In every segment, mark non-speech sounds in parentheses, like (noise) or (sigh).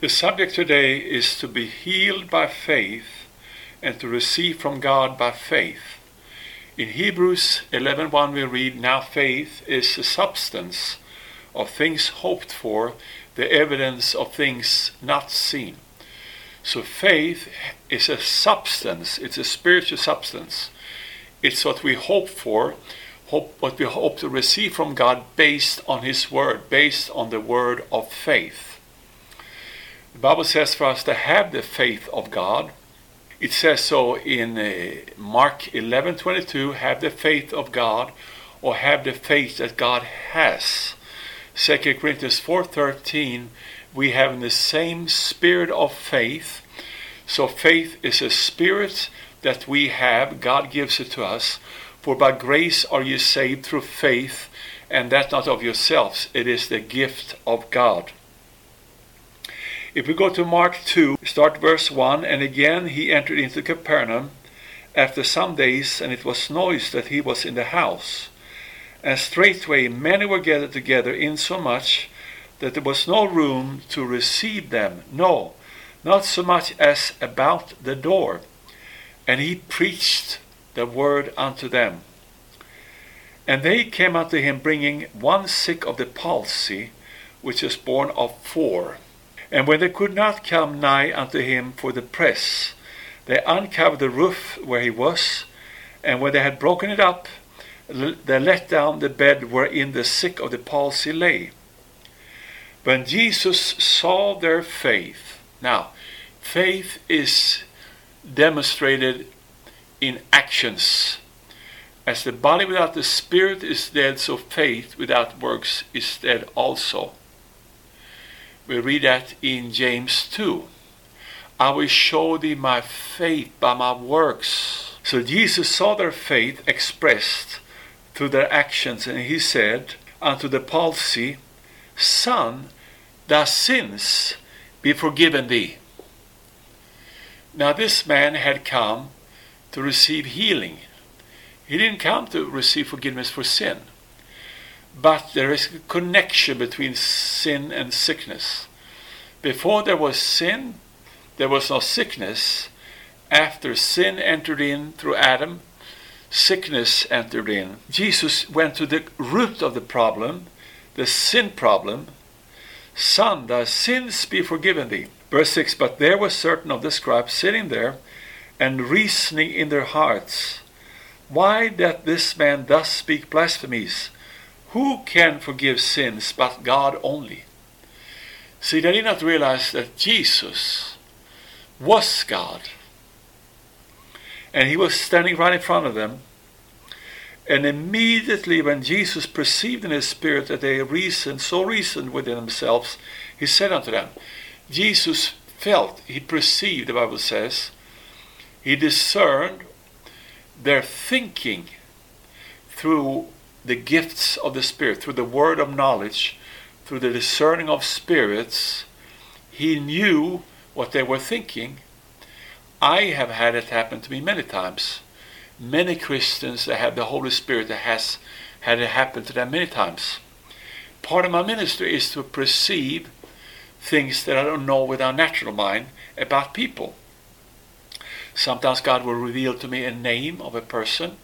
The subject today is to be healed by faith and to receive from God by faith. In Hebrews 11:1 we read, "Now faith is the substance of things hoped for, the evidence of things not seen." So faith is a substance, it's a spiritual substance. It's what we hope for, hope what we hope to receive from God based on his word, based on the word of faith. The Bible says for us to have the faith of God. It says so in uh, Mark 11:22, have the faith of God or have the faith that God has. 2 Corinthians 4:13, we have the same spirit of faith. So faith is a spirit that we have, God gives it to us. For by grace are you saved through faith, and that not of yourselves, it is the gift of God. If we go to Mark 2, start verse 1, and again he entered into Capernaum after some days, and it was noised that he was in the house. And straightway many were gathered together, insomuch that there was no room to receive them, no, not so much as about the door. And he preached the word unto them. And they came unto him, bringing one sick of the palsy, which is borne of four. And when they could not come nigh unto him for the press, they uncovered the roof where he was, and when they had broken it up, they let down the bed wherein the sick of the palsy lay. When Jesus saw their faith, now, faith is demonstrated in actions. As the body without the spirit is dead, so faith without works is dead also. We read that in James 2. I will show thee my faith by my works. So Jesus saw their faith expressed through their actions, and he said unto the palsy, Son, thy sins be forgiven thee. Now this man had come to receive healing. He didn't come to receive forgiveness for sin. But there is a connection between sin and sickness. Before there was sin, there was no sickness. After sin entered in through Adam, sickness entered in. Jesus went to the root of the problem, the sin problem. Son, thy sins be forgiven thee. Verse 6 But there were certain of the scribes sitting there and reasoning in their hearts, Why doth this man thus speak blasphemies? Who can forgive sins but God only? See, they did not realize that Jesus was God. And he was standing right in front of them. And immediately when Jesus perceived in his spirit that they reasoned, so reasoned within themselves, he said unto them, Jesus felt, he perceived, the Bible says, he discerned their thinking through the gifts of the Spirit, through the word of knowledge, through the discerning of spirits, he knew what they were thinking. I have had it happen to me many times. Many Christians that have the Holy Spirit that has had it happen to them many times. Part of my ministry is to perceive things that I don't know with our natural mind about people. Sometimes God will reveal to me a name of a person.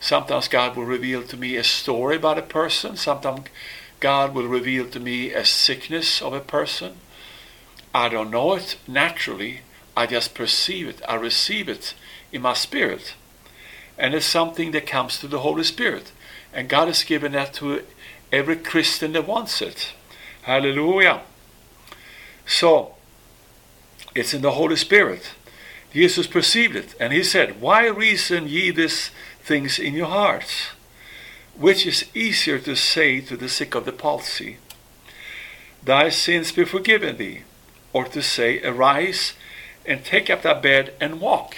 Sometimes God will reveal to me a story about a person. Sometimes God will reveal to me a sickness of a person. I don't know it naturally. I just perceive it. I receive it in my spirit. And it's something that comes through the Holy Spirit. And God has given that to every Christian that wants it. Hallelujah. So, it's in the Holy Spirit. Jesus perceived it, and he said, Why reason ye these things in your hearts? Which is easier to say to the sick of the palsy, Thy sins be forgiven thee, or to say, Arise and take up thy bed and walk.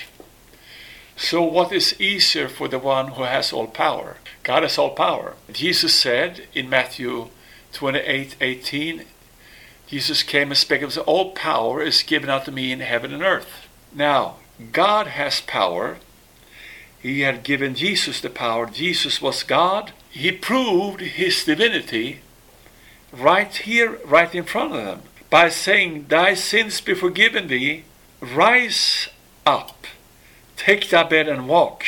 So, what is easier for the one who has all power? God has all power. Jesus said in Matthew 28 18, Jesus came and spake and said, All power is given unto me in heaven and earth. Now, God has power. He had given Jesus the power. Jesus was God. He proved his divinity right here, right in front of them. by saying, Thy sins be forgiven thee, rise up, take thy bed and walk.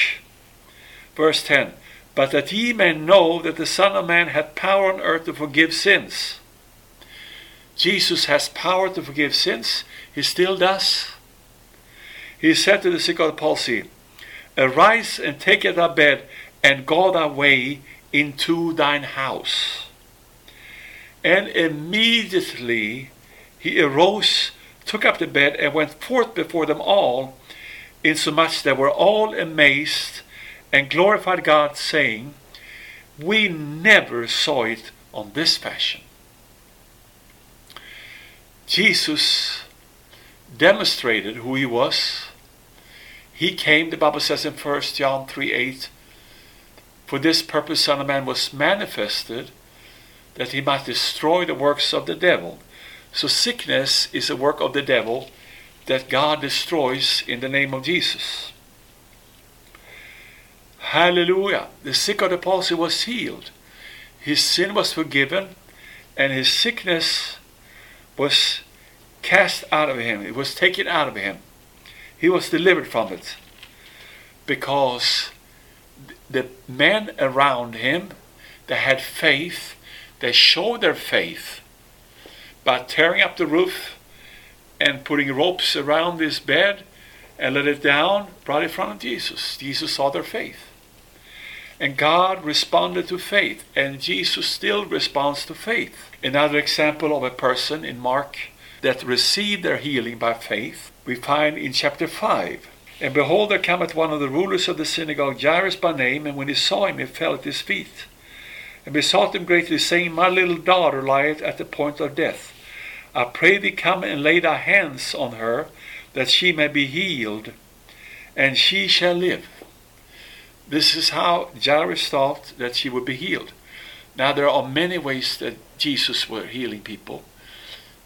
Verse 10 But that ye may know that the Son of Man hath power on earth to forgive sins. Jesus has power to forgive sins. He still does. He said to the sick of the palsy, Arise and take thy bed and go thy way into thine house. And immediately he arose, took up the bed, and went forth before them all, insomuch they were all amazed and glorified God, saying, We never saw it on this fashion. Jesus demonstrated who he was. He came, the Bible says in 1 John 3 8, for this purpose Son of Man was manifested, that he might destroy the works of the devil. So sickness is a work of the devil that God destroys in the name of Jesus. Hallelujah. The sick of the palsy was healed. His sin was forgiven and his sickness was cast out of him. It was taken out of him. He was delivered from it because the men around him that had faith, they showed their faith by tearing up the roof and putting ropes around this bed and let it down right in front of Jesus. Jesus saw their faith. And God responded to faith, and Jesus still responds to faith. Another example of a person in Mark that received their healing by faith, we find in chapter 5. And behold, there cometh one of the rulers of the synagogue, Jairus by name, and when he saw him, he fell at his feet, and besought him greatly, saying, My little daughter lieth at the point of death. I pray thee come and lay thy hands on her, that she may be healed, and she shall live. This is how Jairus thought that she would be healed. Now there are many ways that Jesus were healing people.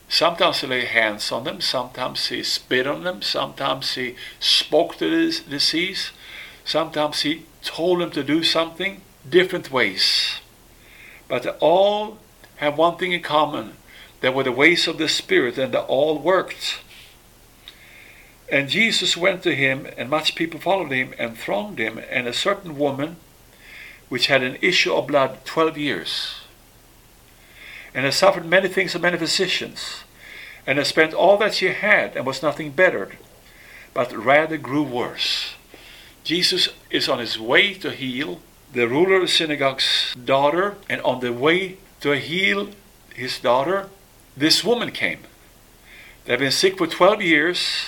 Sometimes he laid hands on them, sometimes he spit on them, sometimes he spoke to the disease, sometimes he told them to do something, different ways. But they all have one thing in common. They were the ways of the Spirit and they all worked. And Jesus went to him, and much people followed him and thronged him, and a certain woman which had an issue of blood twelve years and has suffered many things of many physicians, and has spent all that she had, and was nothing bettered, but rather grew worse. Jesus is on his way to heal the ruler of the synagogue's daughter, and on the way to heal his daughter, this woman came. They've been sick for 12 years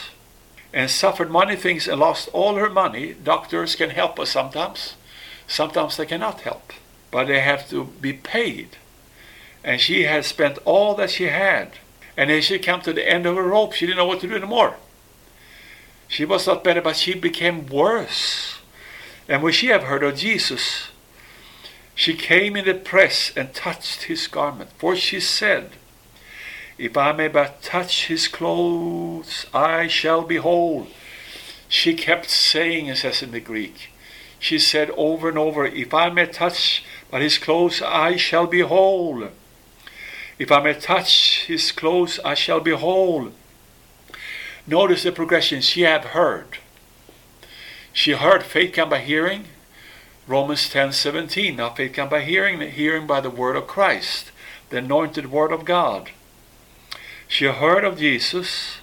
and suffered many things and lost all her money. Doctors can help us sometimes, sometimes they cannot help, but they have to be paid and she had spent all that she had. And as she came to the end of her rope, she didn't know what to do anymore. She was not better, but she became worse. And when she had heard of Jesus, she came in the press and touched his garment. For she said, If I may but touch his clothes, I shall be whole. She kept saying, it says in the Greek. She said over and over, If I may touch but his clothes, I shall be whole. If I may touch his clothes, I shall be whole. Notice the progression she had heard. She heard faith come by hearing. Romans 10 17. Now faith come by hearing, hearing by the word of Christ, the anointed word of God. She heard of Jesus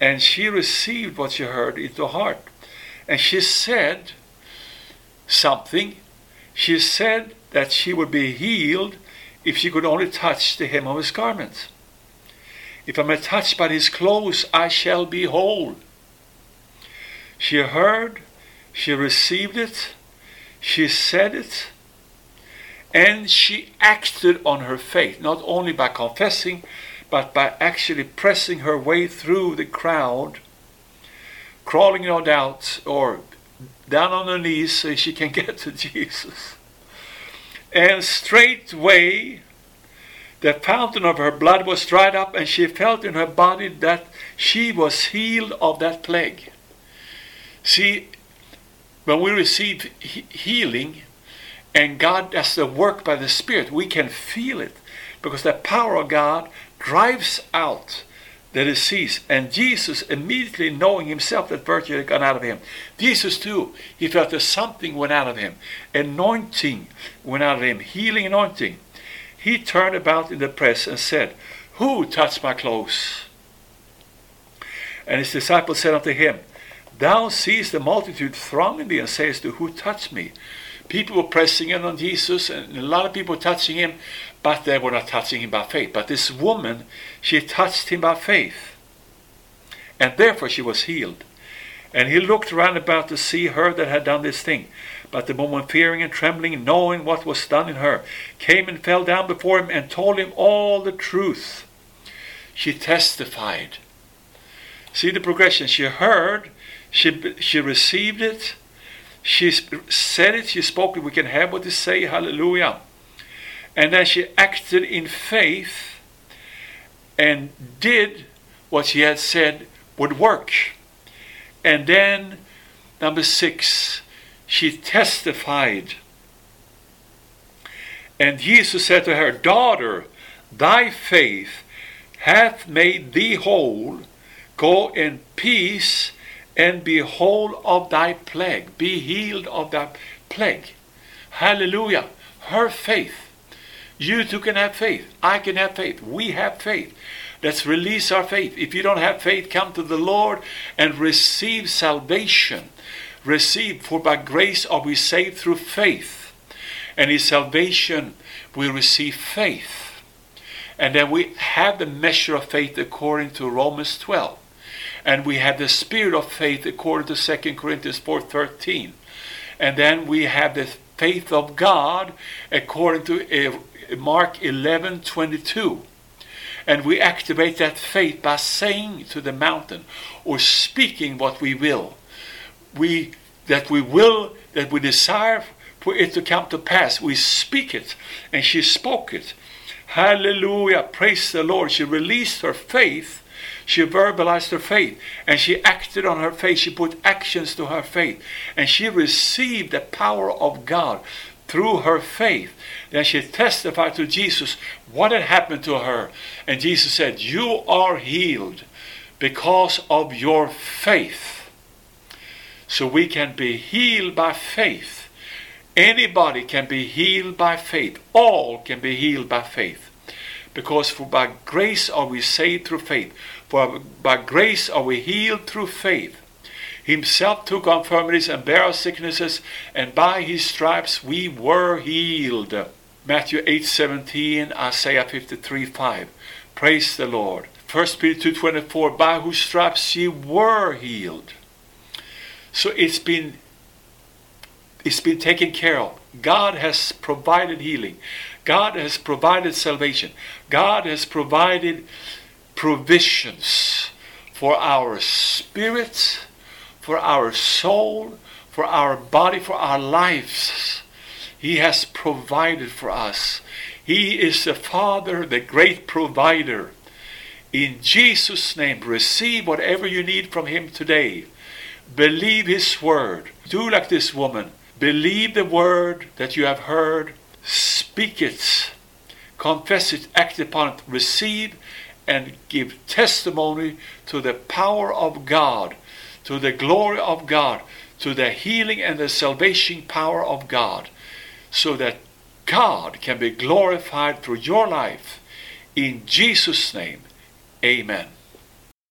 and she received what she heard into her heart. And she said something. She said that she would be healed if she could only touch the hem of his garment. If I may touch but his clothes, I shall be whole. She heard, she received it, she said it, and she acted on her faith, not only by confessing, but by actually pressing her way through the crowd, crawling no doubt, or down on her knees so she can (laughs) get to Jesus. And straightway the fountain of her blood was dried up, and she felt in her body that she was healed of that plague. See, when we receive he- healing and God does the work by the Spirit, we can feel it because the power of God drives out the disease. And Jesus, immediately knowing himself that virtue had gone out of him, Jesus too, he felt that something went out of him. Anointing went out of him, healing anointing. He turned about in the press and said, Who touched my clothes? And his disciples said unto him, Thou seest the multitude thronging thee, and sayest, Who touched me? People were pressing in on Jesus, and a lot of people touching him, but they were not touching him by faith. But this woman, she touched him by faith, and therefore she was healed. And he looked round about to see her that had done this thing. But the woman, fearing and trembling, knowing what was done in her, came and fell down before him and told him all the truth. She testified. See the progression. She heard, she, she received it, she said it, she spoke it. We can have what to say, hallelujah. And then she acted in faith and did what she had said would work. And then, number six, she testified. And Jesus said to her, Daughter, thy faith hath made thee whole. Go in peace and be whole of thy plague. Be healed of thy plague. Hallelujah. Her faith. You too can have faith. I can have faith. We have faith. Let's release our faith. If you don't have faith, come to the Lord and receive salvation. Receive, for by grace are we saved through faith. And in salvation, we receive faith. And then we have the measure of faith according to Romans 12 and we have the spirit of faith according to 2 Corinthians 4:13. And then we have the faith of God according to eh, Mark 11:22. And we activate that faith by saying to the mountain or speaking what we will. We that we will that we desire for it to come to pass. We speak it and she spoke it. Hallelujah. Praise the Lord. She released her faith she verbalized her faith and she acted on her faith. She put actions to her faith and she received the power of God through her faith. Then she testified to Jesus what had happened to her. And Jesus said, You are healed because of your faith. So we can be healed by faith. Anybody can be healed by faith. All can be healed by faith. Because for by grace are we saved through faith. For by grace are we healed through faith. Himself took our infirmities and bare our sicknesses, and by his stripes we were healed. Matthew 8:17, Isaiah 53:5. Praise the Lord. 1 Peter 2:24, by whose stripes ye were healed. So it's been it's been taken care of. God has provided healing. God has provided salvation. God has provided provisions for our spirit, for our soul, for our body, for our lives. He has provided for us. He is the Father, the great provider. In Jesus' name, receive whatever you need from Him today. Believe His word. Do like this woman. Believe the word that you have heard. Speak it. Confess it. Act upon it. Receive and give testimony to the power of God, to the glory of God, to the healing and the salvation power of God, so that God can be glorified through your life. In Jesus' name, amen.